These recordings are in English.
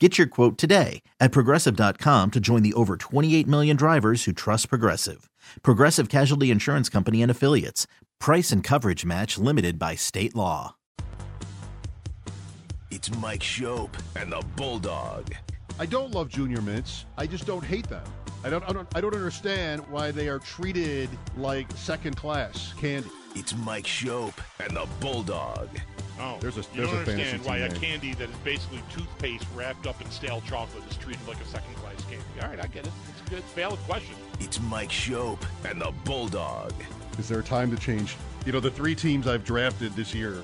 Get your quote today at progressive.com to join the over 28 million drivers who trust Progressive. Progressive Casualty Insurance Company and Affiliates. Price and coverage match limited by state law. It's Mike Schopp and the Bulldog. I don't love junior mints. I just don't hate them. I don't, I don't I don't understand why they are treated like second class candy. It's Mike Schopp and the Bulldog. Oh, There's a- you there's don't a understand team why a candy that is basically toothpaste wrapped up in stale chocolate is treated like a second class candy. All right, I get it. It's a good, valid question. It's Mike Schopp and the Bulldog. Is there a time to change? You know, the three teams I've drafted this year,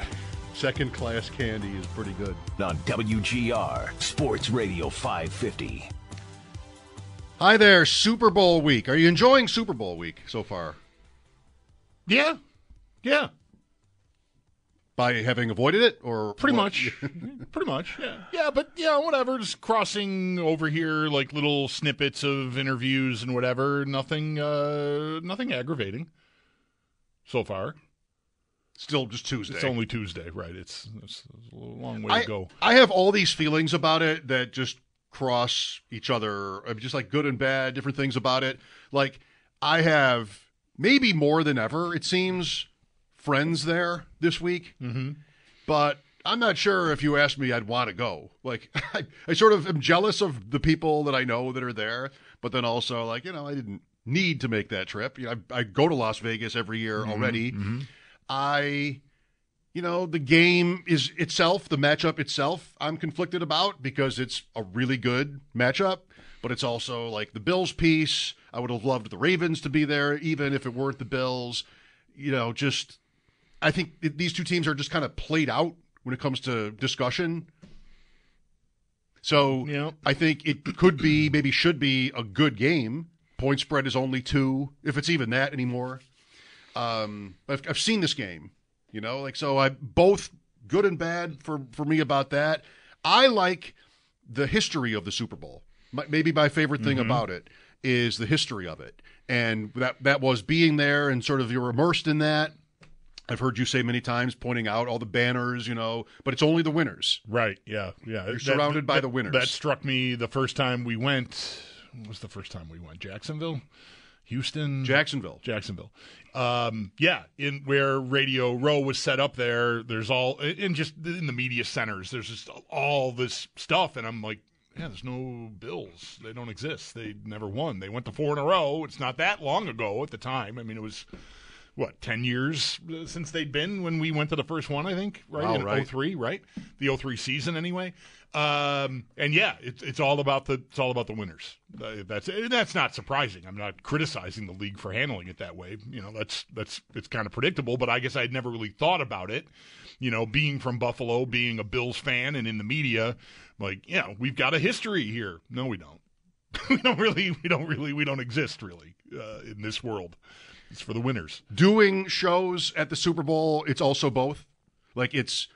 second class candy is pretty good. On WGR Sports Radio 550. Hi there, Super Bowl week. Are you enjoying Super Bowl week so far? Yeah, yeah, By having avoided it, or pretty what? much, pretty much. Yeah, yeah, but yeah, whatever. Just crossing over here like little snippets of interviews and whatever. Nothing, uh, nothing aggravating so far. Still just Tuesday. It's only Tuesday, right? It's, it's a long way I, to go. I have all these feelings about it that just cross each other. I'm just like good and bad, different things about it. Like I have maybe more than ever, it seems, friends there this week. Mm-hmm. But I'm not sure if you asked me, I'd want to go. Like I, I sort of am jealous of the people that I know that are there, but then also like you know I didn't need to make that trip. You know, I, I go to Las Vegas every year already. I you know, the game is itself, the matchup itself, I'm conflicted about because it's a really good matchup, but it's also like the Bills piece. I would have loved the Ravens to be there, even if it weren't the Bills. You know, just I think these two teams are just kind of played out when it comes to discussion. So Yep. I think it could be, maybe should be a good game. Point spread is only two, if it's even that anymore. Um, I've, I've seen this game, you know, like so. I both good and bad for for me about that. I like the history of the Super Bowl. My, maybe my favorite thing about it is the history of it, and that that was being there and sort of you're immersed in that. I've heard you say many times, pointing out all the banners, you know, but it's only the winners. Right. Yeah. Yeah. You're surrounded by that- the winners. That struck me the first time we went. What was the first time we went? Jacksonville, Houston, Jacksonville. Jacksonville. Um, yeah, in where Radio Row was set up there, there's all in just in the media centers. There's just all this stuff, and I'm like, yeah, there's no Bills. They don't exist. They never won. They went to four in a row. It's not that long ago at the time. I mean, it was what ten years uh, since they'd been when we went to the first one. I think right Wow, in right. 03, right? The 03 season anyway. Um, and yeah, it's it's all about the it's all about the winners. Uh, that's that's not surprising. I'm not criticizing the league for handling it that way. You know, that's that's it's kind of predictable. But I guess I'd never really thought about it. You know, being from Buffalo, being a Bills fan, and in the media, like, yeah, we've got a history here. No, we don't. we don't really. We don't really. We don't exist really uh, in this world. It's for the winners. doing shows at the Super Bowl, it's also both. Like it's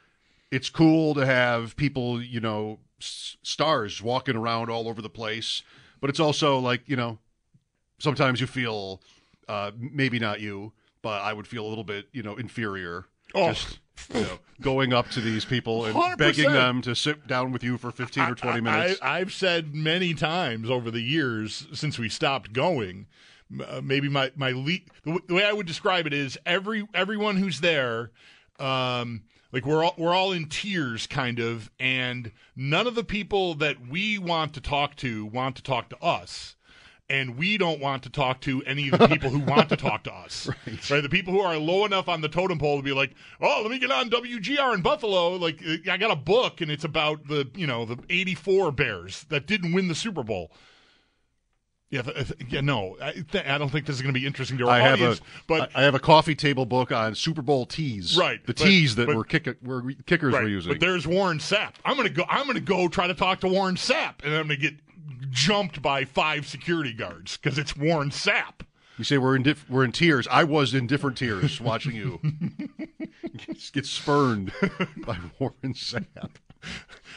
it's cool to have people, you know, s- stars walking around all over the place, but it's also like, you know, sometimes you feel uh maybe not you, but I would feel a little bit, you know, inferior. Oh. Just you know, going up to these people and 100%. begging them to sit down with you for 15 or 20 minutes. I, have said many times over the years since we stopped going. Uh, maybe my my le- the, w- the way I would describe it is every everyone who's there, um, Like we're all we're all in tiers, kind of, and none of the people that we want to talk to want to talk to us. And we don't want to talk to any of the people who want to talk to us. right. The people who are low enough on the totem pole to be like, oh, let me get on WGR in Buffalo. Like, I got a book and it's about the, you know, the 84 Bears that didn't win the Super Bowl. Yeah, th- yeah, no, I, th- I don't think this is going to be interesting to our I have audience. a but I have a coffee table book on Super Bowl tees. Right, The but- tees that but- were kick were kickers right, were using. but there's Warren Sapp. I'm going to go. I'm going to go try to talk to Warren Sapp, and I'm going to get jumped by five security guards because it's Warren Sapp. you say we're in diff- we're in tears. I was in different tears watching you get, get spurned by Warren Sapp.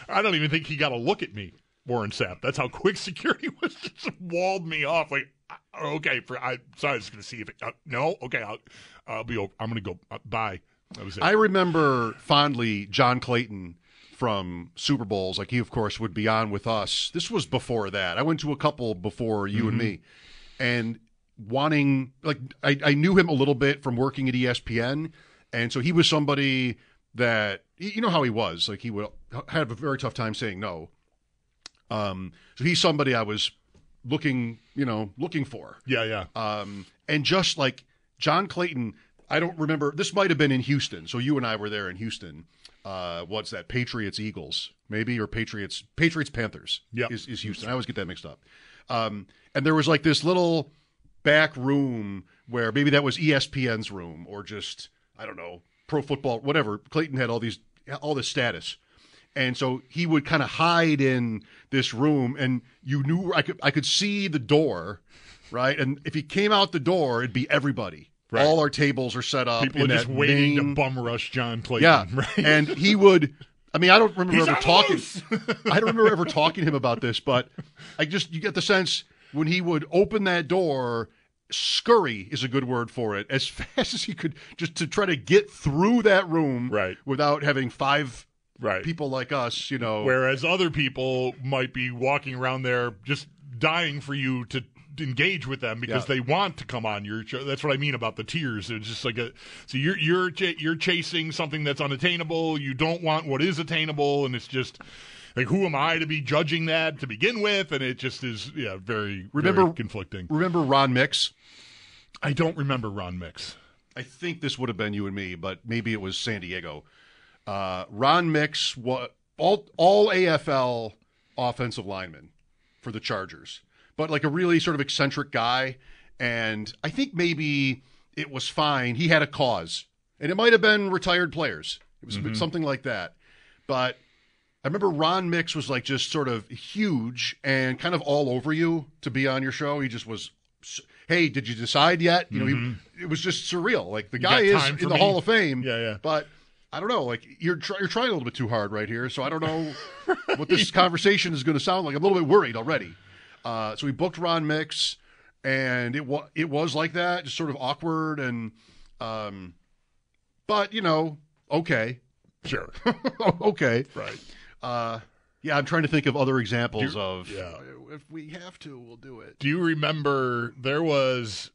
I don't even think he got a look at me, Warren Sapp. That's how quick security was. Just walled me off. Like, uh, okay, for I. Sorry, I was going to see if it. Uh, no, okay, I'll. I'll be. over. I'm going to go. Uh, bye. That was it. I remember fondly John Clayton from Super Bowls. Like he, of course, would be on with us. This was before that. I went to a couple before you and me, and wanting like I, I knew him a little bit from working at ESPN, and so he was somebody that you know how he was. Like he would have a very tough time saying no. Um, so he's somebody I was looking, you know, looking for. yeah, yeah. Um, and just like John Clayton, I don't remember. This might have been in Houston. So you and I were there in Houston. Uh, what's that? Patriots Eagles, maybe, or Patriots Patriots Panthers. Yeah, is, is Houston. I always get that mixed up. Um, and there was like this little back room where maybe that was ESPN's room or just I don't know pro football, whatever. Clayton had all these all this status. And so he would kind of hide in this room, and you knew I could I could see the door, right? And if he came out the door, it'd be everybody. Right. All our tables are set up. People are just waiting main- to bum rush John Clayton. Yeah, right. and he would. I mean, I don't remember He's ever talking. I don't remember ever talking to him about this, but I just you get the sense when he would open that door, scurry is a good word for it, as fast as he could, just to try to get through that room, Right. without having five right. people like us, you know. Whereas other people might be walking around there just dying for you to engage with them because Yeah. they want to come on your show. That's what I mean about the tiers. It's just like a so you're you're ch- you're chasing something that's unattainable. You don't want what is attainable, and it's just. Like who am I to be judging that to begin with? And it just is, yeah, very, Remember- very conflicting. remember Ron Mix? I don't remember Ron Mix. I think this would have been you and me, but maybe it was San Diego. Uh, Ron Mix, what all all AFL offensive lineman for the Chargers, but like a really sort of eccentric guy. And I think maybe it was fine. He had a cause, and it might have been retired players. It was something like that. But I remember Ron Mix was like just sort of huge and kind of all over you to be on your show. He just was. Hey, did you decide yet? You know, he, it was just surreal. Like the guy Mm-hmm. is in the me? Hall of Fame. Yeah, yeah. But I don't know. Like you're try, you're trying a little bit too hard right here. So I don't know what this conversation is going to sound like. I'm a little bit worried already. Uh, so we booked Ron Mix, and it was it was like that, just sort of awkward and, um, but you know, okay, Sure. okay. right. Uh, yeah, I'm trying to think of other examples Do- of. yeah. If we have to, we'll do it. Do you remember there was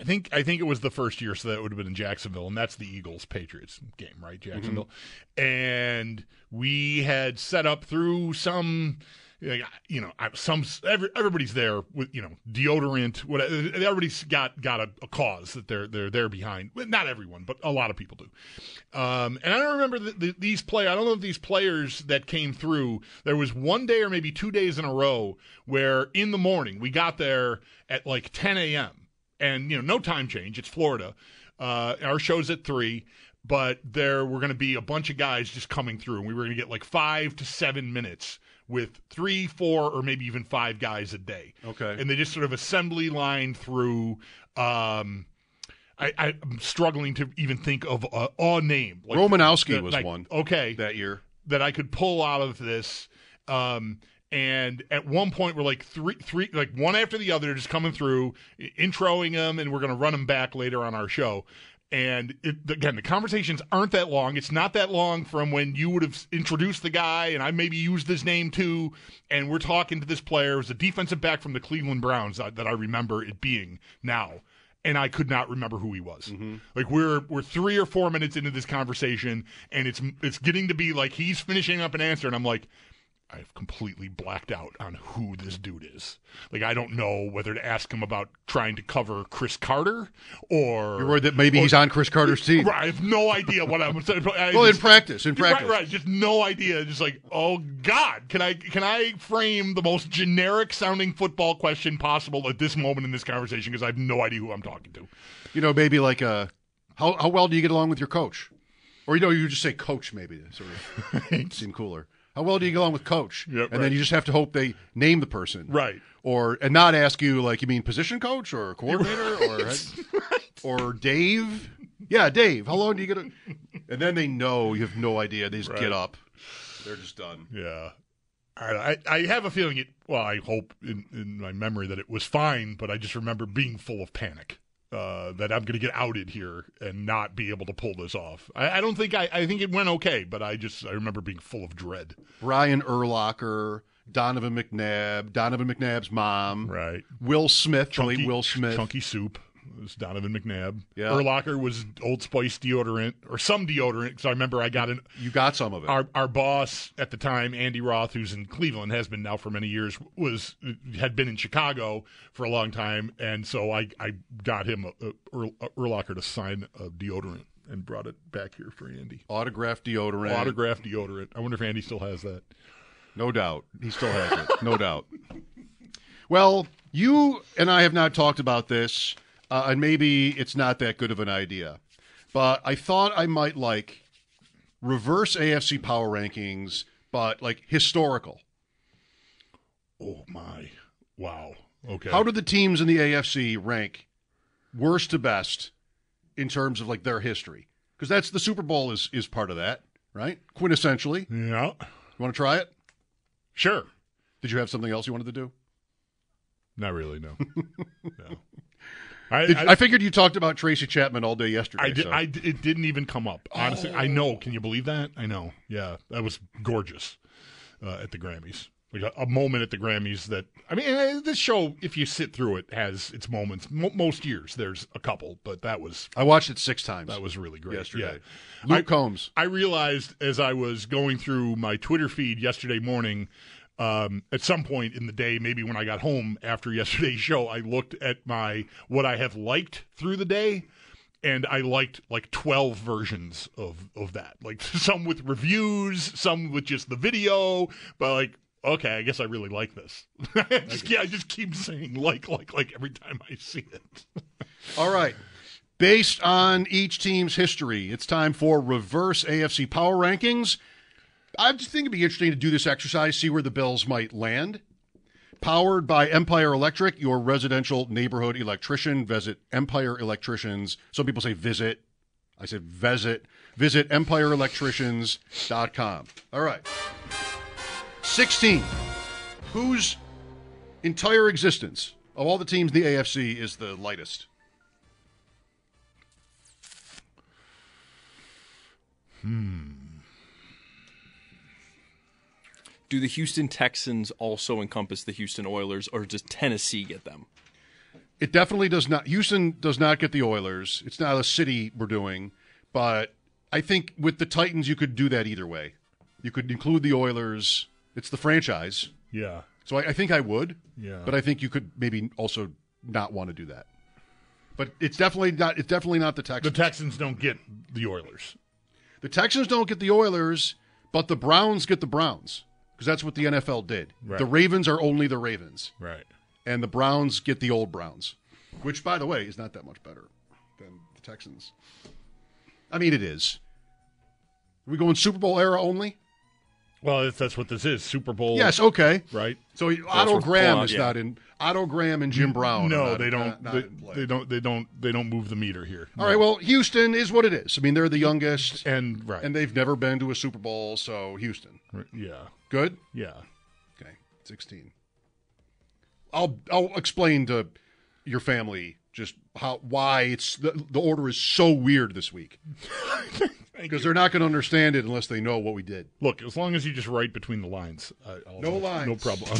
I think I think it was the first year, so that would have been in Jacksonville, and that's the Eagles Patriots game, right? Jacksonville. And we had set up through some you know, some every, everybody's there with you know deodorant. Whatever, everybody's got got a, a cause that they're they're there behind. Not everyone, but a lot of people do. Um, and I don't remember the, the, these players. I don't know if these players that came through. There was one day or maybe two days in a row where in the morning we got there at like 10 a.m. and you know no time change. It's Florida. Uh, our show's at three, but there were going to be a bunch of guys just coming through, and we were going to get like five to seven minutes with three, four, or maybe even five guys a day. Okay. and they just sort of assembly line through. Um, I, I'm struggling to even think of a, a name. Like, Romanowski that- was like, one Okay, that year. that I could pull out of this. Um, and at one point, we're like three, three, like one after the other, just coming through, introing them, and we're going to run them back later on our show. And it, again, the conversations aren't that long. It's not that long from when you would have introduced the guy, and I maybe used his name too. And we're talking to this player. It was a defensive back from the Cleveland Browns that, that I remember it being now. and I could not remember who he was. Mm-hmm. Like we're we're three or four minutes into this conversation, and it's it's getting to be like he's finishing up an answer, and I'm like. I've completely blacked out on who this dude is. Like I don't know whether to ask him about trying to cover Cris Carter or You're worried that maybe he's on Cris Carter's team. Right, I have no idea what I'm saying. I Well, in practice, in practice. Right, right, just no idea. Just like, oh God, can I can I frame the most generic sounding football question possible at this moment in this conversation because I have no idea who I'm talking to. You know, maybe like uh, how how well do you get along with your coach? Or you know, you just say coach maybe sort of seem cooler. How well do you get along with coach? Yeah, and right. then you just have to hope they name the person. Right. Or and not ask you like you mean position coach or coordinator or or Dave. Yeah, Dave. How long do you get? A, and then they know you have no idea. They just Right. get up. They're just done. Yeah. I, I, I have a feeling it. Well, I hope in, in my memory that it was fine, but I just remember being full of panic uh, that I'm going to get outed here and not be able to pull this off. I, I don't think I. I think it went okay, but I just I remember being full of dread. Brian Urlacher, Donovan McNabb, Donovan McNabb's mom, Right. Will Smith, Chunky, Will Smith. Chunky Soup was Donovan McNabb. Yeah. Urlacher was Old Spice deodorant or some deodorant because I remember I got an You got some of it. our our boss at the time, Andy Roth, who's in Cleveland, has been now for many years, was had been in Chicago for a long time, and so I I got him uh, a, a, uh, Urlacher to sign a deodorant and brought it back here for Andy. Autographed deodorant. Autographed deodorant. I wonder if Andy still has that. No doubt. He still has it. No doubt. Well, you and I have not talked about this, uh, and maybe it's not that good of an idea. But I thought I might like reverse AFC power rankings, but like historical. Oh my! Wow. Okay. How do the teams in the AFC rank worst to best in terms of like their history? Because that's the Super Bowl is is part of that, right? Quintessentially. Yeah. You want to try it? Sure. Did you have something else you wanted to do? Not really. No. no. I, Did- I, I figured you talked about Tracy Chapman all day yesterday. I did. so- I it didn't even come up. Honestly, I know. Can you believe that? I know. Yeah, that was gorgeous uh, at the Grammys. Like a, a moment at the Grammys that I mean, eh, this show, if you sit through it, has its moments. Mo- most years, there's a couple, but that was I watched it six times. that was really great. yesterday. Yeah. Luke Combs. I realized as I was going through my Twitter feed yesterday morning, um, at some point in the day, maybe when I got home after yesterday's show, I looked at my what I have liked through the day, and I liked like twelve versions of of that. Like some with reviews, some with just the video, but like. Okay, I guess I really like this. I just, yeah, I just keep saying like, like, like every time I see it. All right. Based on each team's history, it's time for reverse AFC power rankings. I just think it'd be interesting to do this exercise, see where the Bills might land. Powered by Empire Electric, your residential neighborhood electrician. Visit Empire Electricians. Some people say visit. I said visit. Visit EmpireElectricians.com. All right. 16. Whose entire existence of all the teams in the AFC is the lightest? Hmm. Do the Houston Texans also encompass the Houston Oilers, or does Tennessee get them? It definitely does not. Houston does not get the Oilers. It's not a city we're doing, but I think with the Titans, you could do that either way. You could include the Oilers. It's the franchise, Yeah, so I, I think I would. Yeah. But I think you could maybe also not want to do that. But it's definitely not. It's definitely not the Texans. the Texans. Texans don't get the Oilers. the Texans don't get the Oilers, but the Browns get the Browns because that's what the NFL did. Right. The Ravens are only the Ravens. Right. and the Browns get the old Browns, which, by the way, is not that much better than the Texans. I mean, it is. Are we going Super Bowl era only? Well, if that's what this is, Super Bowl. Yes, okay. Right. So Otto Graham is yeah. not in. Otto Graham and Jim Brown. are No, not- they don't. not- not they, they don't. They don't. They don't. Move the meter here. All right. Well, Houston is what it is. I mean, they're the youngest, and right. and they've never been to a Super Bowl. So Houston, yeah. good. Yeah. Okay, sixteen. I'll I'll explain to your family just how why it's the, the order is so weird this week because they're not going to understand it unless they know what we did. Look, as long as you just write between the lines, I, I'll, No No lines. problem.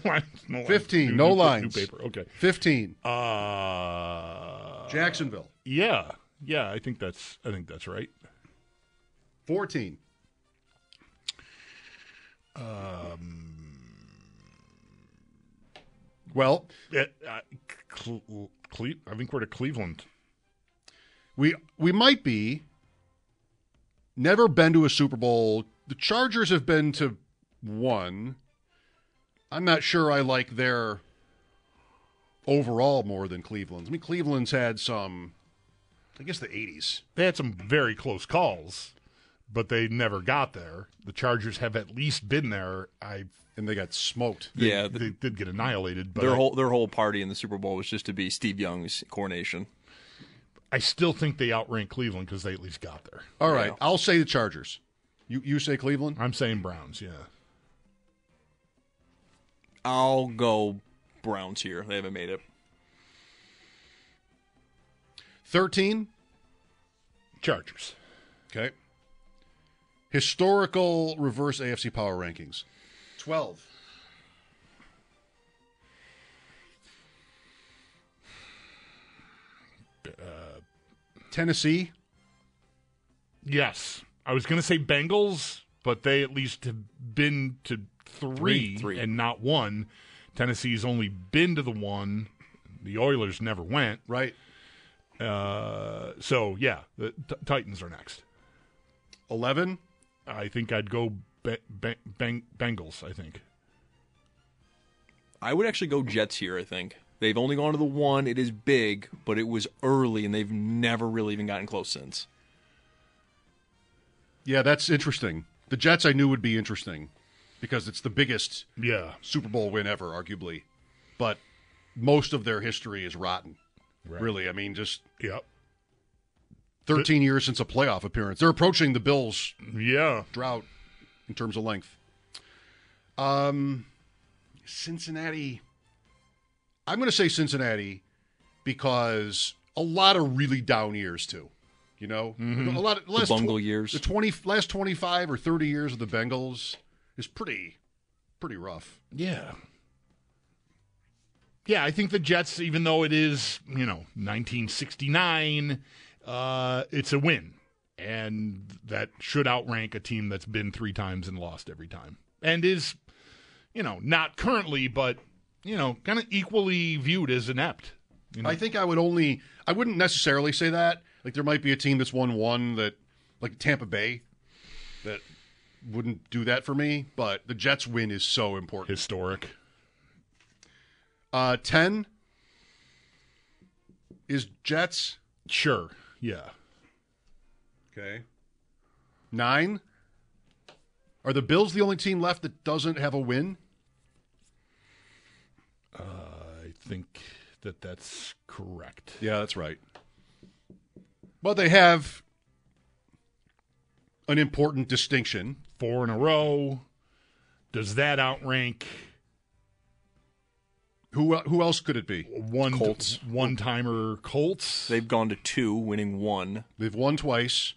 lines, no lines. 15, New- no new- lines. New paper. Okay. Fifteen. Uh, Jacksonville. Yeah, yeah, I think that's I think that's right. 14. Um. well, Uh, uh, Cle- Cle- I think we're to Cleveland. we we might be never been to a Super Bowl. The Chargers have been to one. I'm not sure I like their overall more than Cleveland's. I mean, Cleveland's had some, I guess, the 80s. They had some very close calls, but they never got there. The Chargers have at least been there. I and they got smoked. Yeah, they did get annihilated, but their I, whole their whole party in the Super Bowl was just to be Steve Young's coronation. I still think they outrank Cleveland because they at least got there. All right, Yeah. I'll say the Chargers. You you say Cleveland? I'm saying Browns. Yeah, I'll go Browns here. They haven't made it. 13. Chargers. Okay. Historical reverse AFC power rankings. 12. Tennessee. Yes, I was going to say Bengals, but they at least have been to three, Three, three. and not one. Tennessee's only been to the one. The Oilers never went. Right. Uh, so yeah, the t- Titans are next. 11. I think I'd go be- be- bang- Bengals. I think. I would actually go Jets here. I think they've only gone to the one. It is big, but it was early, and they've never really even gotten close since. Yeah, that's interesting. The Jets I knew would be interesting because it's the biggest Yeah, Super Bowl win ever, arguably. But most of their history is rotten. Right. Really. I mean, just yep, 13 years since a playoff appearance. They're approaching the Bills yeah. drought in terms of length. Um, Cincinnati. I'm going to say Cincinnati because a lot of really down years too. You know, a lot of The last bungle tw- years. The twenty last 25 or 30 years of the Bengals is pretty pretty rough. Yeah. Yeah, I think the Jets, even though it is, you know, 1969, uh, it's a win. And that should outrank a team that's been three times and lost every time. And is, you know, not currently, but, you know, kind of equally viewed as inept. You know? I think I would only I wouldn't necessarily say that. Like there might be a team that's won one that like Tampa Bay that wouldn't do that for me, but the Jets win is so important. Historic. Uh 10 is Jets. Sure. Yeah. Okay. 9 Are the Bills the only team left that doesn't have a win? I think that that's correct. Yeah, that's right. But they have an important distinction. Four in a row. Does that outrank Who who else could it be? one Colts. one timer Colts? They've gone to two, winning one. They've won twice,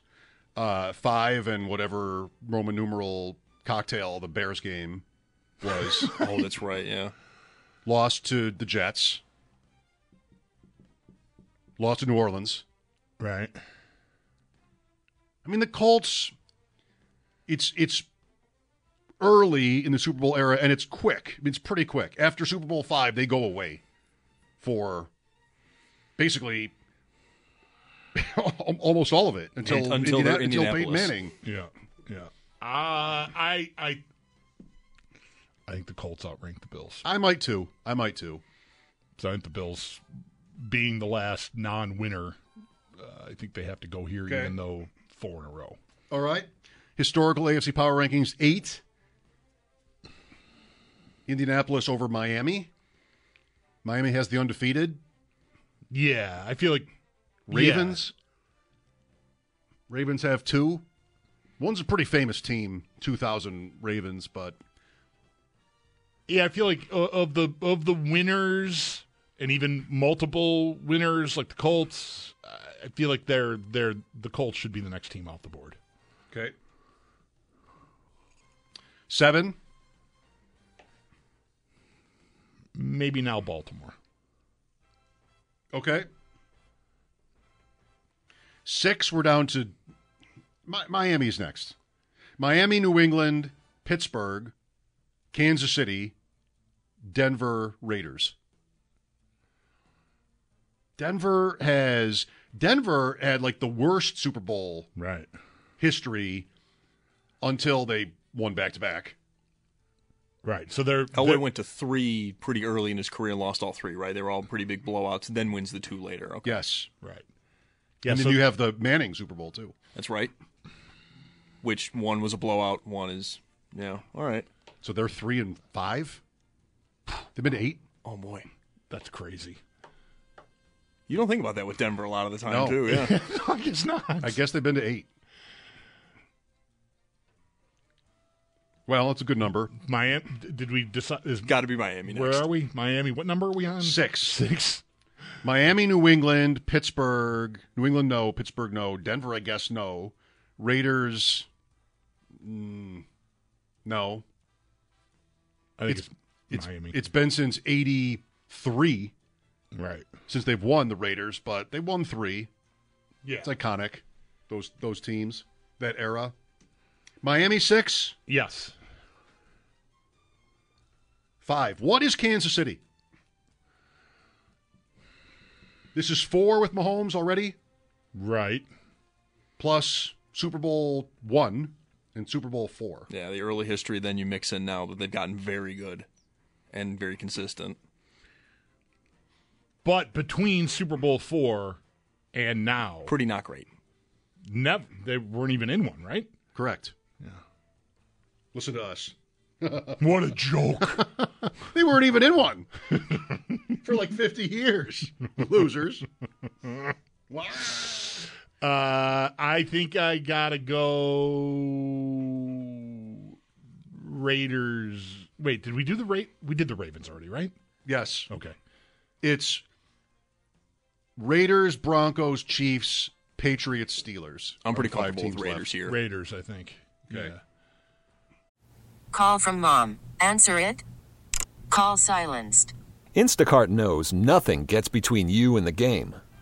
uh, five and whatever Roman numeral cocktail the Bears game was. Oh, that's right. Yeah. Lost to the Jets. Lost to New Orleans. right. I mean the Colts. It's it's early in the Super Bowl era and it's quick. It's pretty quick. After Super Bowl five, they go away for basically almost all of it until Until they're Indiana- until Peyton Manning. Yeah. Yeah. Uh, I I I think the Colts outrank the Bills. I might too. I might too. So I think the Bills, being the last non-winner, uh, I think they have to go here, Okay. even though four in a row. All right. Historical AFC power rankings eight. Indianapolis over Miami. Miami has the undefeated. Yeah, I feel like Ravens. Ravens have two. One's a pretty famous team, 2000 Ravens, but Yeah, I feel like uh, of the of the winners and even multiple winners like the Colts, uh, I feel like they're they're the Colts should be the next team off the board. okay. Seven. Maybe now Baltimore. Okay. Six, we're down to Mi- Miami's next. Miami, New England, Pittsburgh, Kansas City, Denver Raiders. Denver has Denver had like the worst Super Bowl Right. history until they won back to back. Right. So they're, Elway they're- went to three pretty early in his career and lost all three, right? They were all pretty big blowouts, then wins the two later. Okay. Yes. right. Yeah. and then so you have the Manning Super Bowl too. That's right. Which one was a blowout, one is, yeah, all right. So they're three and five. They've been to eight. Oh, boy. that's crazy. You don't think about that with Denver a lot of the time, No. too, yeah. I guess not. I guess they've been to eight. Well, it's a good number. Miami. Did we decide? Is, Got to be Miami next. where are we? Miami. What number are we on? Six. Six. Miami, New England, Pittsburgh. New England, no. Pittsburgh, no. Denver, I guess, no. Raiders, mm, no. I think It's- it's, Miami. it's been since 83 right. since they've won the Raiders, but they won three. Yeah. It's iconic, those those teams, that era. Miami, six, yes. five. What is Kansas City? This is four with Mahomes already, Right. plus Super Bowl one and Super Bowl four. Yeah, the early history, then you mix in now that they've gotten very good and very consistent. But between Super Bowl four and now, Pretty not great. never they weren't even in one, right? Correct. Yeah. Listen to us. What a joke! They weren't even in one for like 50 years. Losers. Wow. Uh, I think I gotta go Raiders. Wait, did we do the Ra- We did the Ravens already, right? Yes. Okay. It's Raiders, Broncos, Chiefs, Patriots, Steelers. I'm pretty Are comfortable with Raiders left. here. Raiders, I think. Okay. Yeah. Call from mom. Answer it. Call silenced. Instacart knows nothing gets between you and the game.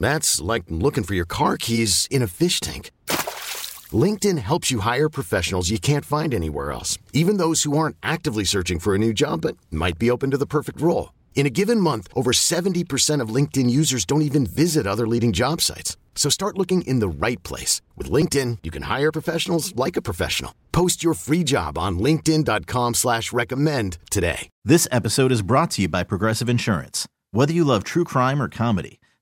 That's like looking for your car keys in a fish tank. LinkedIn helps you hire professionals you can't find anywhere else, even those who aren't actively searching for a new job but might be open to the perfect role. In a given month, over 70% of LinkedIn users don't even visit other leading job sites. So start looking in the right place. With LinkedIn, you can hire professionals like a professional. Post your free job on linkedin.com slash recommend today. This episode is brought to you by Progressive Insurance. Whether you love true crime or comedy,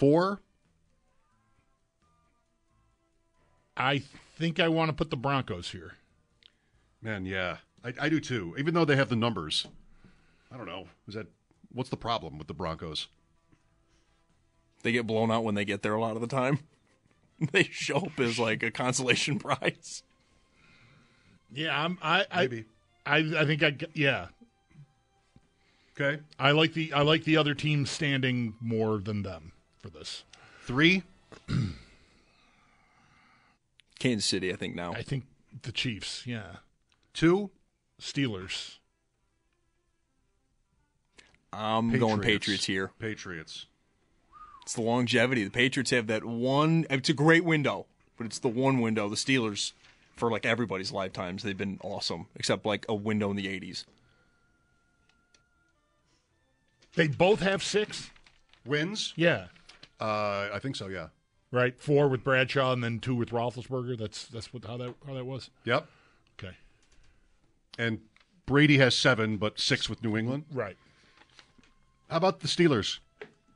Four, I think I want to put the Broncos here. man, yeah. I, I do too, even though they have the numbers. I don't know. Is that what's the problem with the Broncos? They get blown out when they get there a lot of the time. They show up as like a consolation prize. Yeah, I'm, I, I, Maybe. I, I think I, g- yeah, Okay. I like the, I like the other team standing more than them for this. Three, Kansas City, I think now. I think the Chiefs, yeah, two, Steelers. I'm going Patriots here. Patriots. It's the longevity. The Patriots have that one. It's a great window, but it's the one window. The Steelers, for like everybody's lifetimes, they've been awesome, except like a window in the '80s. They both have six. Wins? Yeah, Uh, I think so. Yeah. right? Four with Bradshaw and then two with Roethlisberger. That's that's what how that how that was. Yep. Okay, And Brady has seven, but six with New England. right, How about the Steelers?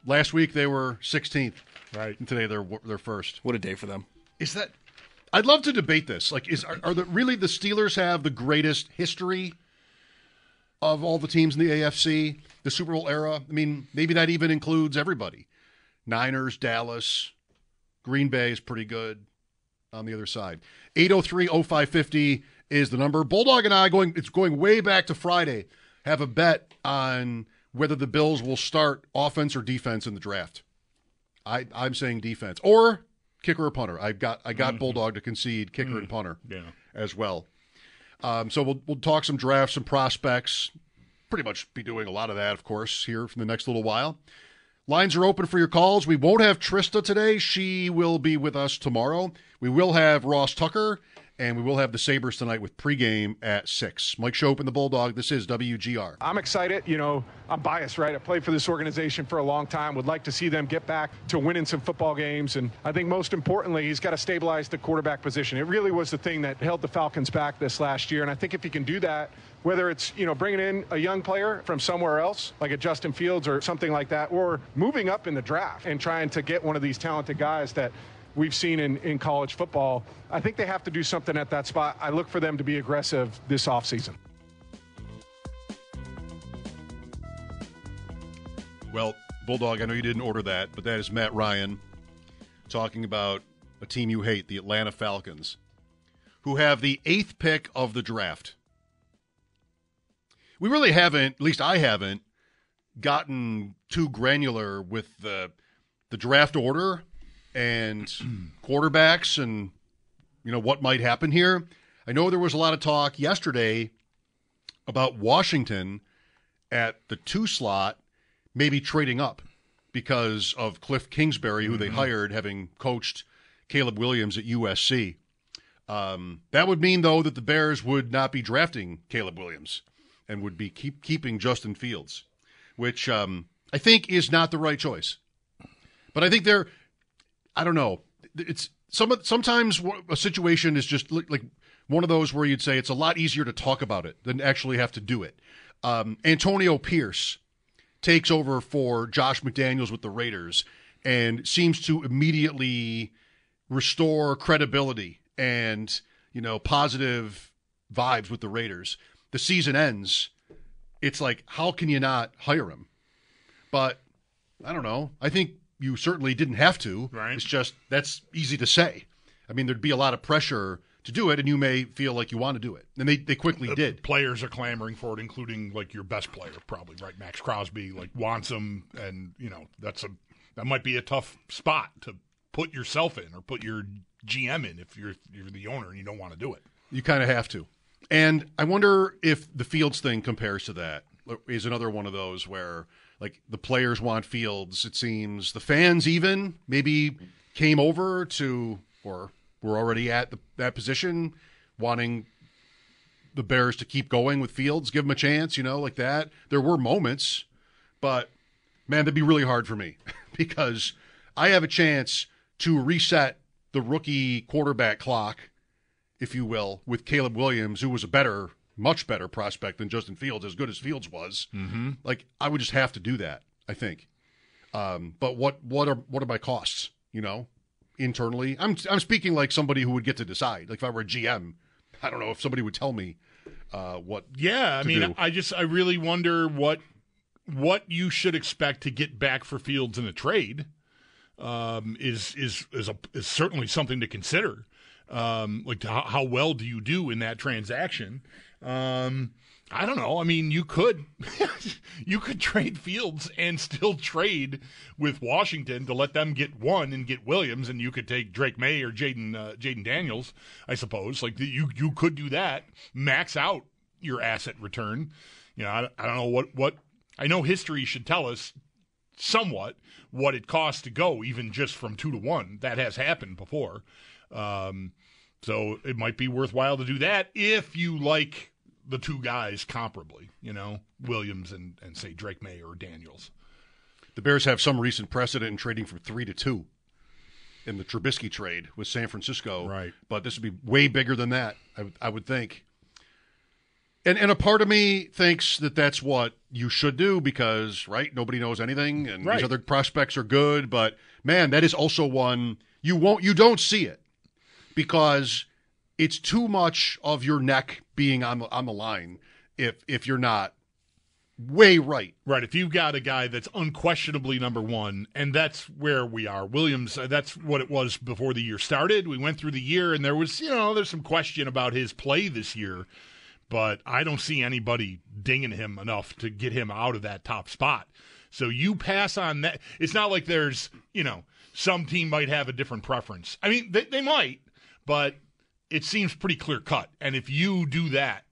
Last week they were 16th, right. and today they're they're first. What a day for them. Is that? I'd love to debate this. Like, is are, are the really the Steelers have the greatest history of all the teams in the AFC, the Super Bowl era? I mean, maybe that even includes everybody. Niners, Dallas, Green Bay is pretty good on the other side. 803-0550 is the number. Bulldog and I going it's going way back to Friday. Have a bet on whether the Bills will start offense or defense in the draft. I I'm saying defense or kicker or punter. I've got I got Bulldog to concede kicker and punter Yeah. as well. Um, so we'll we'll talk some drafts, some prospects. Pretty much be doing a lot of that, of course, here for the next little while. Lines are open for your calls. We won't have Trista today. She will be with us tomorrow. We will have Ross Tucker, and we will have the Sabres tonight with pregame at 6. Mike Schopp and the Bulldog. This is WGR. I'm excited. You know, I'm biased, right? I played for this organization for a long time. Would like to see them get back to winning some football games. And I think most importantly, he's got to stabilize the quarterback position. It really was the thing that held the Falcons back this last year. And I think if he can do that, whether it's you know bringing in a young player from somewhere else like a Justin Fields or something like that or moving up in the draft and trying to get one of these talented guys that we've seen in, in college football I think they have to do something at that spot I look for them to be aggressive this offseason. Well, Bulldog, I know you didn't order that, but that is Matt Ryan talking about a team you hate, the Atlanta Falcons, who have the eighth pick of the draft. We really haven't, at least I haven't, gotten too granular with the the draft order and quarterbacks and you know what might happen here. I know there was a lot of talk yesterday about Washington at the two slot maybe trading up because of Cliff Kingsbury, who they hired, having coached Caleb Williams at USC. Um, that would mean, though, that the Bears would not be drafting Caleb Williams and would be keep keeping Justin Fields, which um, I think is not the right choice. But I think they're, I don't know, it's some sometimes a situation is just like one of those where you'd say it's a lot easier to talk about it than actually have to do it. Um, Antonio Pierce takes over for Josh McDaniels with the Raiders and seems to immediately restore credibility and you know positive vibes with the Raiders. The season ends. It's like how can you not hire him? But I don't know. I think you certainly didn't have to. Right. It's just that's easy to say. I mean, there'd be a lot of pressure to do it, and you may feel like you want to do it, and they they quickly did. Players are clamoring for it, including like your best player, probably right. Maxx Crosby like wants him, and you know that's a that might be a tough spot to put yourself in or put your GM in if you're you're the owner and you don't want to do it. You kind of have to. And I wonder if the Fields thing compares to that. Is another one of those where like the players want Fields, it seems. The fans even maybe came over to or were already at the, that position wanting the Bears to keep going with Fields, give him a chance, you know, like that. There were moments, but man, that'd be really hard for me because I have a chance to reset the rookie quarterback clock if you will, with Caleb Williams, who was a better, much better prospect than Justin Fields, as good as Fields was. Mm-hmm. Like I would just have to do that. I think. Um, but what what are what are my costs? You know, internally, I'm I'm speaking like somebody who would get to decide. Like if I were a GM, I don't know if somebody would tell me uh, what. Yeah, I mean, do. I just I really wonder what what you should expect to get back for Fields in a trade. Um, is is is a is certainly something to consider. Um, like how, how well do you do in that transaction? Um, I don't know. I mean, you could you could trade Fields and still trade with Washington to let them get one and get Williams, and you could take Drake Maye or Jayden uh, Jayden Daniels. I suppose like you you could do that, max out your asset return. You know, I, I don't know what what I know. History should tell us somewhat what it costs to go, even just from two to one. That has happened before. Um, so it might be worthwhile to do that if you like the two guys comparably, you know, Williams and, and say Drake Maye or Daniels. The Bears have some recent precedent in trading from three to two. in the Trubisky trade with San Francisco. Right. But this would be way bigger than that, I, would- I would think. And and a part of me thinks that that's what you should do because right nobody knows anything and Right. these other prospects are good but man that is also one you won't you don't see it because it's too much of your neck being on the on the line if if you're not way right Right. If you've got a guy that's unquestionably number one, and that's where we are. Williams, uh, that's what it was before the year started. We went through the year, and there was, you know, there's some question about his play this year, but I don't see anybody dinging him enough to get him out of that top spot. So you pass on that. It's not like there's, you know, some team might have a different preference. I mean, they, they might, but it seems pretty clear cut. And if you do that,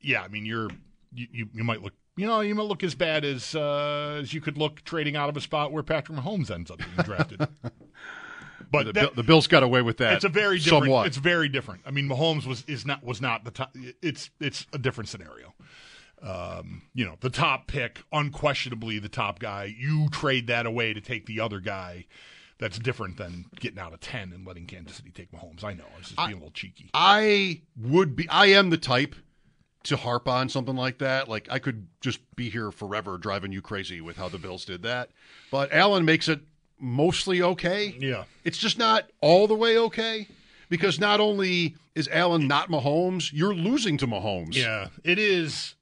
yeah, I mean, you're you, you, you might look you know you might look as bad as uh, as you could look trading out of a spot where Patrick Mahomes ends up being drafted. but the, that- Bill- the Bills got away with that it's a very different. somewhat It's very different. I mean, Mahomes was is not was not the top. It's it's a different scenario. Um, you know, the top pick, unquestionably the top guy. You trade that away to take the other guy. That's different than getting out of ten and letting Kansas City take Mahomes. I know, I was just being a little cheeky. I would be. I am the type to harp on something like that. Like I could just be here forever driving you crazy with how the Bills did that. But Allen makes it mostly okay. Yeah. It's just not all the way okay because not only is Allen not Mahomes, you're losing to Mahomes. Yeah, it is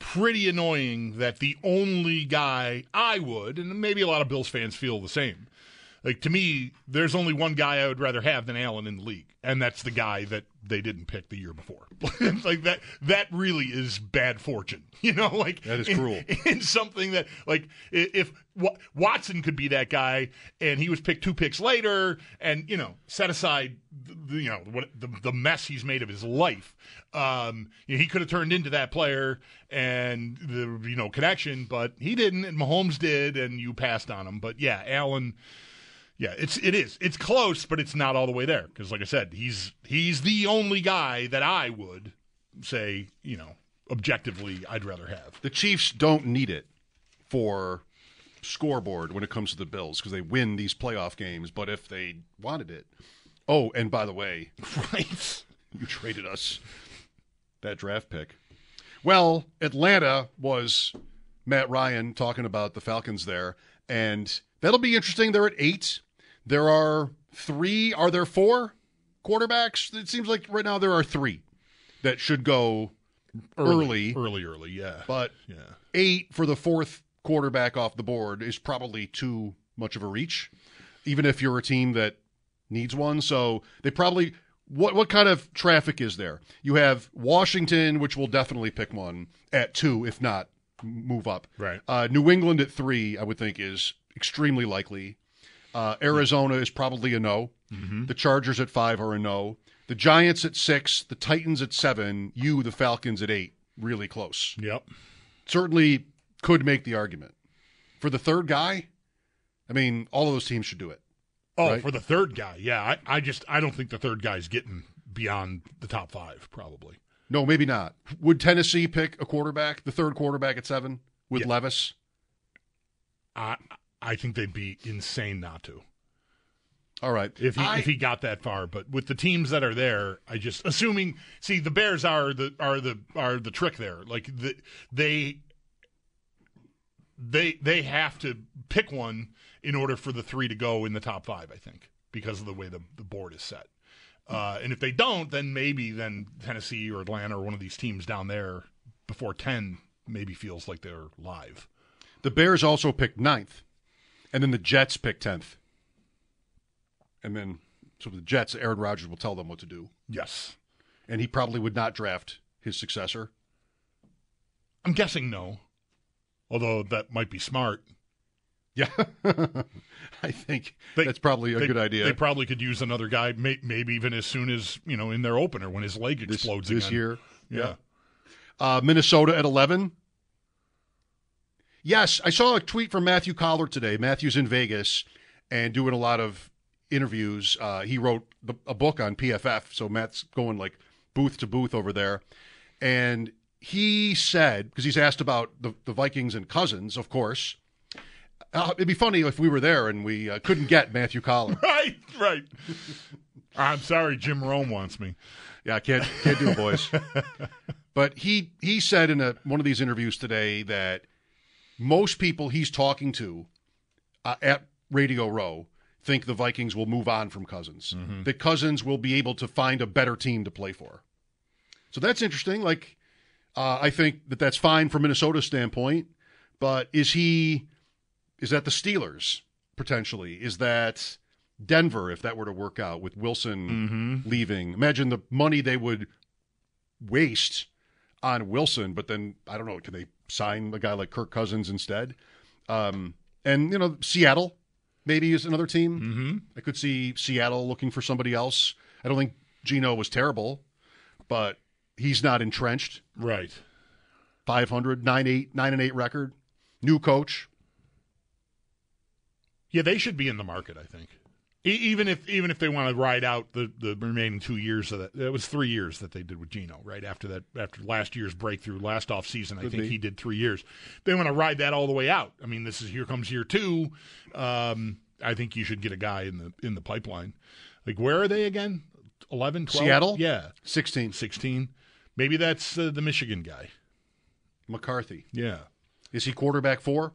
pretty annoying that the only guy I would, and maybe a lot of Bills fans feel the same. Like to me, there's only one guy I would rather have than Allen in the league, and that's the guy that they didn't pick the year before. like that, that really is bad fortune. You know, like That is in- cruel. in something that like if Wa- Watson could be that guy and he was picked two picks later and you know set aside the, you know what the, the mess he's made of his life um you know, he could have turned into that player and the you know connection but he didn't and Mahomes did and you passed on him but yeah Allen yeah, it's it is. It's close, but it's not all the way there because, like I said, he's he's the only guy that I would say, you know, objectively, I'd rather have. The Chiefs don't need it for scoreboard when it comes to the Bills because they win these playoff games. But if they wanted it, oh, and by the way, Right? you traded us that draft pick. Well, Atlanta was Matt Ryan talking about the Falcons there, and that'll be interesting. They're at eight. There are three. Are there four quarterbacks? It seems like right now there are three that should go early, early, early. Yeah, but yeah. eight for the fourth quarterback off the board is probably too much of a reach, even if you're a team that needs one. So they probably what what kind of traffic is there? You have Washington, which will definitely pick one at two, if not move up. Right. Uh, New England at three, I would think, is extremely likely. Uh, Arizona is probably a no. The Chargers at five are a no. The Giants at six. The Titans at seven. You, the Falcons at eight. Really close Yep. certainly could make the argument. For the third guy, I mean, all of those teams should do it. Oh, Right. for the third guy, yeah. I, I just I don't think the third guy's getting beyond the top five, probably. No, maybe not. Would Tennessee pick a quarterback, the third quarterback at seven with Yeah. Levis? I I think they'd be insane not to. All right. if he I- if he got that far. But with the teams that are there, I just assuming. See, the Bears are the are the are the trick there. Like the, they they they have to pick one in order for the three to go in the top five. I think because of the way the the board is set. Uh, and if they don't, then maybe then Tennessee or Atlanta or one of these teams down there before ten maybe feels like they're live. the Bears also picked ninth, and then the Jets pick tenth. And then, so the Jets, Aaron Rodgers will tell them what to do, Yes, and he probably would not draft his successor. I'm guessing no. Although that might be smart. Yeah, I think They- that's probably a they- good idea. They probably could use another guy, may, maybe even as soon as you know in their opener when his leg explodes this again. year. Yeah. Uh, Minnesota at 11. Yes, I saw a tweet from Matthew Coller today. Matthew's in Vegas and doing a lot of interviews. Uh, he wrote the, a book on PFF, so Matt's going like booth to booth over there. And he said, because he's asked about the, the Vikings and Cousins, of course, Uh, it'd be funny if we were there and we uh, couldn't get Matthew Coller. Right, right. I'm sorry, Jim Rome wants me. Yeah, can't can't do it, boys. but he he said in a one of these interviews today that most people he's talking to uh, at Radio Row think the Vikings will move on from Cousins. That Cousins will be able to find a better team to play for. So that's interesting. Like, uh, I think that that's fine from Minnesota's standpoint. But is he? Is that the Steelers potentially? Is that Denver if that were to work out with Wilson leaving? Imagine the money they would waste on Wilson, but then I don't know. Can they sign a guy like Kirk Cousins instead? Um, and you know, Seattle maybe is another team. Mm-hmm. I could see Seattle looking for somebody else. I don't think Geno was terrible, but he's not entrenched. Right. 500, 9 8, 9 and 8 record. New coach. Yeah, they should be in the market. I think, even if even if they want to ride out the, the remaining two years of that. It was three years that they did with Geno. Right after that, after last year's breakthrough, last off season, I Could think be. he did three years. They want to ride that all the way out. I mean, this is here comes year two. Um, I think you should get a guy in the in the pipeline. Like where are they again? 11, 12? Seattle? Yeah, 16. 16. Maybe that's uh, the Michigan guy. McCarthy. Yeah. Is he quarterback four?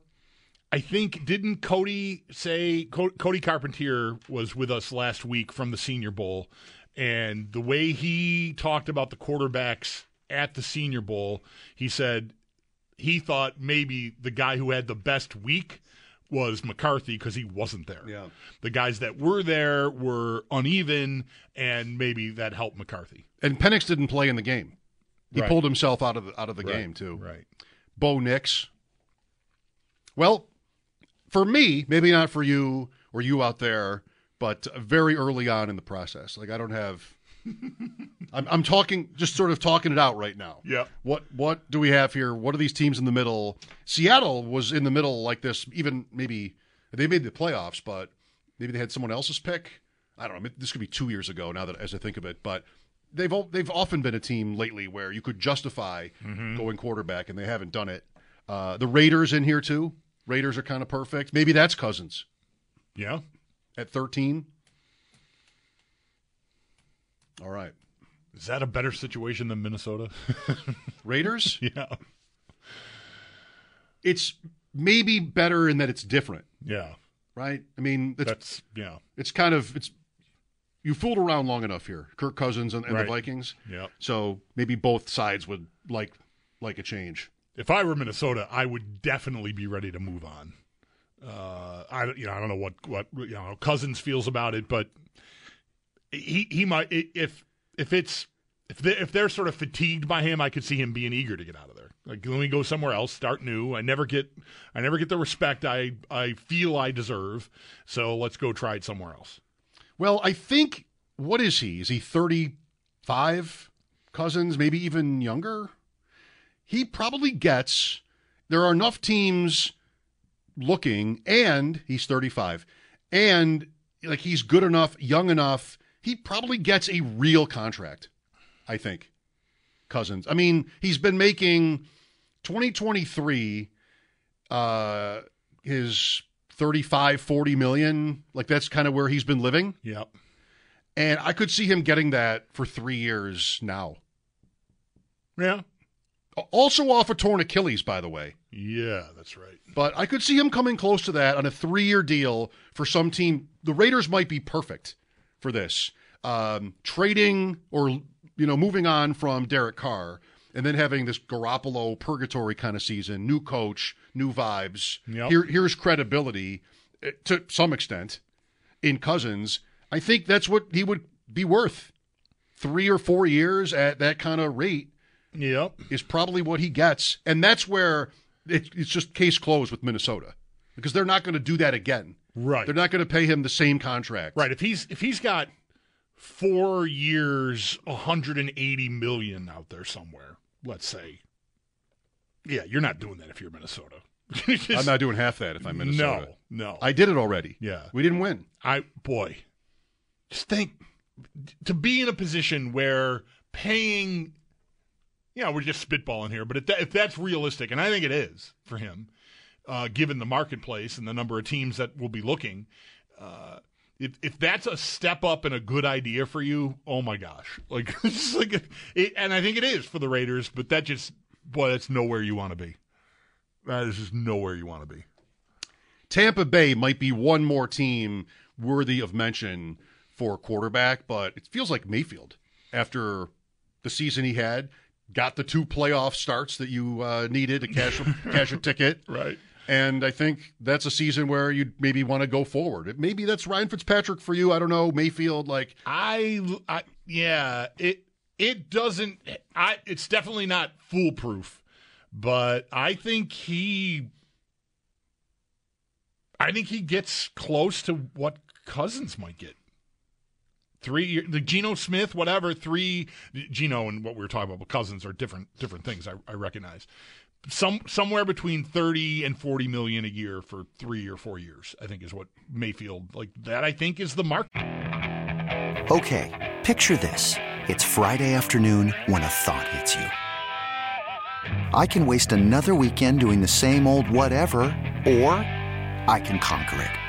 I think didn't Cody say Cody Carpentier was with us last week from the Senior Bowl, and the way he talked about the quarterbacks at the Senior Bowl, he said he thought maybe the guy who had the best week was McCarthy because he wasn't there. Yeah. The guys that were there were uneven, and maybe that helped McCarthy. And Penix didn't play in the game. He Right. pulled himself out of the, out of the Right, game too. Right. Bo Nix. Well, for me, maybe not for you or you out there, but very early on in the process. Like I don't have. I'm, I'm talking, just sort of talking it out right now. Yeah. What what do we have here? What are these teams in the middle? Seattle was in the middle like this. Even maybe they made the playoffs, but maybe they had someone else's pick. I don't know. This could be two years ago now that as I think of it, but they've they've often been a team lately where you could justify going quarterback, and they haven't done it. Uh, the Raiders in here too. Raiders are kind of perfect. Maybe that's Cousins Yeah. at 13. All right, Is that a better situation than Minnesota? Raiders. yeah. it's maybe better in that it's different, Yeah. right? I mean, it's, That's yeah. it's kind of it's you fooled around long enough here, Kirk Cousins and, and Right. the Vikings. Yeah. So maybe both sides would like like a change. If I were Minnesota, I would definitely be ready to move on. Uh, I you know I don't know what what you know Cousins feels about it, but he he might if if it's if they if they're sort of fatigued by him, I could see him being eager to get out of there. Like let me go somewhere else, start new. I never get I never get the respect I I feel I deserve. So let's go try it somewhere else. Well, I think what is he? Is he 35? Cousins, maybe even younger? He probably gets there are enough teams looking and he's 35 and like he's good enough, young enough, he probably gets a real contract. I think. Cousins. I mean, he's been making 2023 uh his 35 40 million, like that's kind of where he's been living. Yep. And I could see him getting that for 3 years now. Yeah. Also off a torn Achilles by the way. Yeah, that's right. But I could see him coming close to that on a three-year deal for some team. The Raiders might be perfect for this. Um, trading or you know moving on from Derek Carr and then having this Garoppolo purgatory kind of season, new coach, new vibes. Yep. Here, here's credibility eh, to some extent in Cousins. I think that's what he would be worth. Three or four years at that kind of rate Yep. is probably what he gets, and that's where it, it's just case closed with Minnesota because they're not going to do that again. Right. They're not going to pay him the same contract. Right. If he's if he's got four years, 180 million out there somewhere, let's say. Yeah, you're not doing that if you're Minnesota. Just- I'm not doing half that if I'm Minnesota. No, no. I did it already. Yeah. we didn't win. I boy, just think to be in a position where paying, you know, we're just spitballing here, but if, that, if that's realistic, and I think it is for him, uh, given the marketplace and the number of teams that will be looking. Uh, if if that's a step up and a good idea for you, oh my gosh! Like, like it, and I think it is for the Raiders, but that just boy, that's nowhere you want to be. That is just nowhere you want to be. Tampa Bay might be one more team worthy of mention for quarterback, but it feels like Mayfield after the season he had got the two playoff starts that you uh, needed to cash cash a ticket. Right. And I think that's a season where you'd maybe want to go forward. Maybe that's Ryan Fitzpatrick for you. I don't know. Mayfield, like I, I yeah, it it doesn't. I it's definitely not foolproof, but I think he, I think he gets close to what Cousins might get. Three the Geno Smith, whatever. Three Geno and what we were talking about, Cousins are different different things. I, I recognize some somewhere between 30 and 40 million a year for 3 or 4 years i think is what mayfield like that i think is the mark okay picture this it's friday afternoon when a thought hits you i can waste another weekend doing the same old whatever or i can conquer it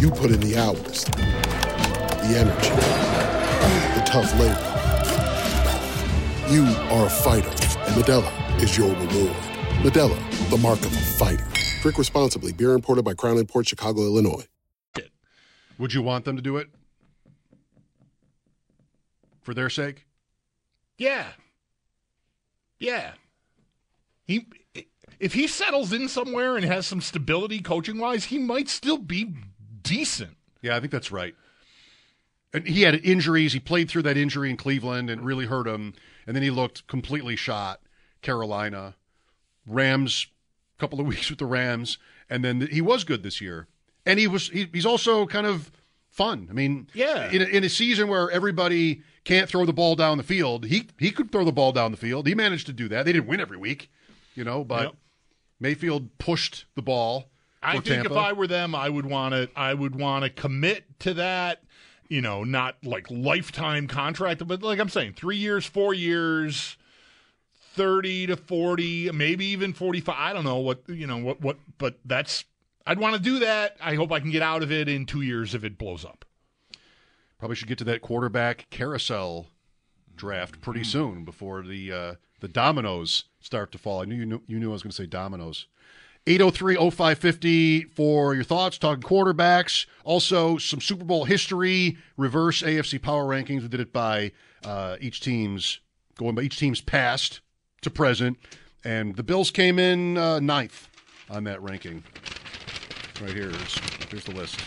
You put in the hours, the energy, the tough labor. You are a fighter, and Modelo is your reward. Modelo, the mark of a fighter. Drink responsibly. Beer imported by Crown Port Chicago, Illinois. Would you want them to do it for their sake? Yeah. Yeah. He if he settles in somewhere and has some stability coaching wise, he might still be decent. Yeah, I think that's right. And he had injuries. He played through that injury in Cleveland and really hurt him. And then he looked completely shot. Carolina, Rams, a couple of weeks with the Rams, and then he was good this year. And he was he, he's also kind of fun. I mean, yeah, in a, in a season where everybody can't throw the ball down the field, he he could throw the ball down the field. He managed to do that. They didn't win every week, you know, but yep. Mayfield pushed the ball I think Tampa. if I were them, I would want to. I would want to commit to that. You know, not like lifetime contract, but like I'm saying, three years, four years, thirty to forty, maybe even forty-five. I don't know what you know what what, but that's. I'd want to do that. I hope I can get out of it in two years if it blows up. Probably should get to that quarterback carousel draft pretty mm. soon before the uh, the dominoes start to fall. I knew you knew, you knew I was going to say dominoes. 803 0550 for your thoughts, talking quarterbacks. Also, some Super Bowl history, reverse AFC power rankings. We did it by uh, each team's, going by each team's past to present. And the Bills came in uh, ninth on that ranking. Right. Here's, here's the list.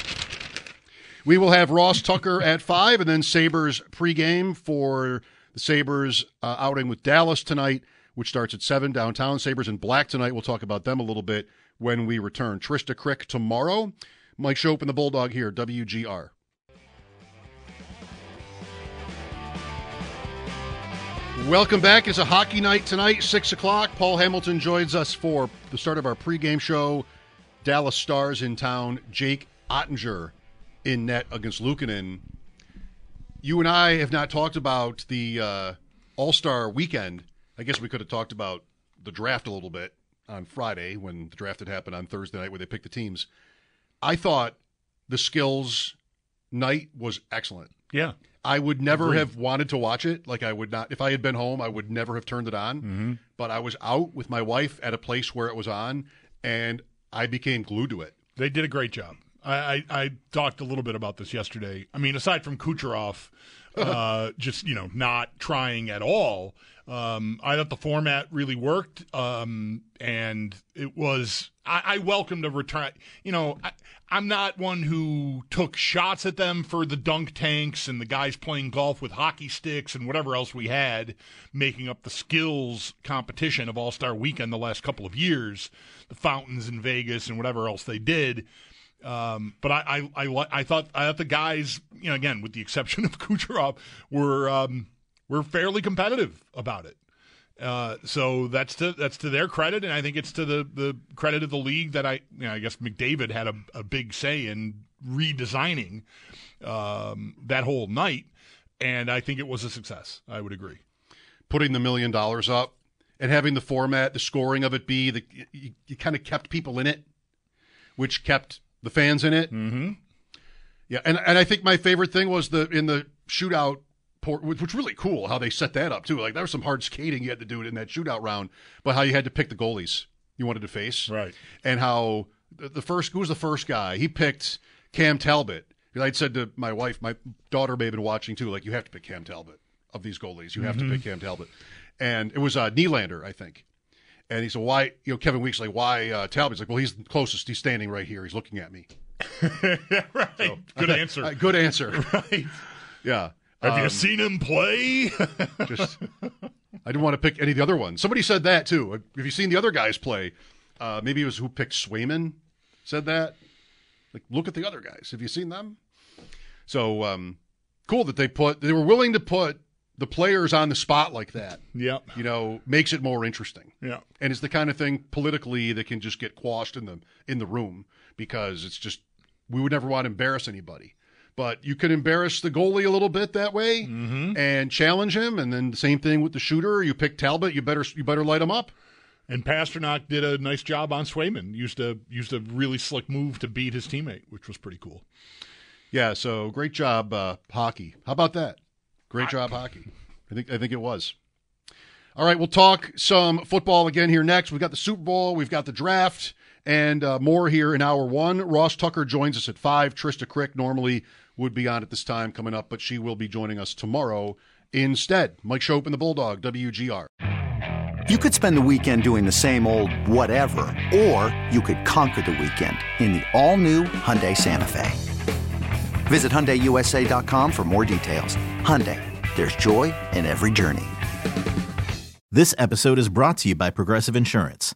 We will have Ross Tucker at five, and then Sabres pregame for the Sabres uh, outing with Dallas tonight which starts at 7 downtown. Sabres in black tonight. We'll talk about them a little bit when we return. Trysta Crick tomorrow. Mike Schopp and the Bulldog here, WGR. Welcome back. It's a hockey night tonight, 6 o'clock. Paul Hamilton joins us for the start of our pregame show. Dallas Stars in town. Jake Oettinger in net against Luukkonen. You and I have not talked about the uh, All Star weekend. I guess we could have talked about the draft a little bit on Friday when the draft had happened on Thursday night where they picked the teams. I thought the skills night was excellent. Yeah. I would never Agreed. have wanted to watch it. Like I would not if I had been home, I would never have turned it on. Mm-hmm. But I was out with my wife at a place where it was on, and I became glued to it. They did a great job. I, I, I talked a little bit about this yesterday. I mean, aside from Kucherov, uh, just you know not trying at all, um, I thought the format really worked, um, and it was. I, I welcomed a return. You know, I, I'm not one who took shots at them for the dunk tanks and the guys playing golf with hockey sticks and whatever else we had, making up the skills competition of All Star Weekend the last couple of years, the fountains in Vegas and whatever else they did. Um, but I, I, I, I thought, I thought the guys, you know, again, with the exception of Kucherov, were, um, were fairly competitive about it. Uh, so that's to that's to their credit, and I think it's to the, the credit of the league that I you know, I guess McDavid had a, a big say in redesigning um, that whole night, and I think it was a success. I would agree. Putting the million dollars up and having the format, the scoring of it be the you, you kind of kept people in it, which kept the fans in it. Mm-hmm. Yeah, and and I think my favorite thing was the in the shootout port, which was really cool how they set that up too. Like there was some hard skating you had to do it in that shootout round, but how you had to pick the goalies you wanted to face, right? And how the, first who was the first guy he picked Cam Talbot. I'd said to my wife, my daughter may have been watching too, like you have to pick Cam Talbot of these goalies. You have Mhm. to pick Cam Talbot, and it was uh, Nylander, I think. And he said, "Why?" You know, Kevin Weekes like, "Why?" Uh, Talbot's like, "Well, he's the closest. He's standing right here. He's looking at me." right. Good answer. Uh, good answer. right. Yeah. Have you Um, seen him play? just, I didn't want to pick any of the other ones. Somebody said that too. Have you seen the other guys play? Uh, maybe it was who picked Swayman said that. Like, look at the other guys. Have you seen them? So um, cool that they put. They were willing to put the players on the spot like that. Yeah. You know, makes it more interesting. Yeah. And it's the kind of thing politically that can just get quashed in the in the room because it's just we would never want to embarrass anybody. But you could embarrass the goalie a little bit that way and challenge him, and then the same thing with the shooter. You pick Talbot, you better you better light him up. And Pastrnak did a nice job on Swayman. Used a used a really slick move to beat his teammate, which was pretty cool. Yeah, so great job, uh, hockey. How about that? Great job, hockey. I think I think it was. All right, we'll talk some football again here next. We've got the Super Bowl, we've got the draft, and uh, more here in hour one. Ross Tucker joins us at five. Trista Crick normally would be on at this time coming up, but she will be joining us tomorrow instead. Mike Schopp and the Bulldog, WGR. You could spend the weekend doing the same old whatever, or you could conquer the weekend in the all-new Hyundai Santa Fe. Visit HyundaiUSA.com for more details. Hyundai, there's joy in every journey. This episode is brought to you by Progressive Insurance.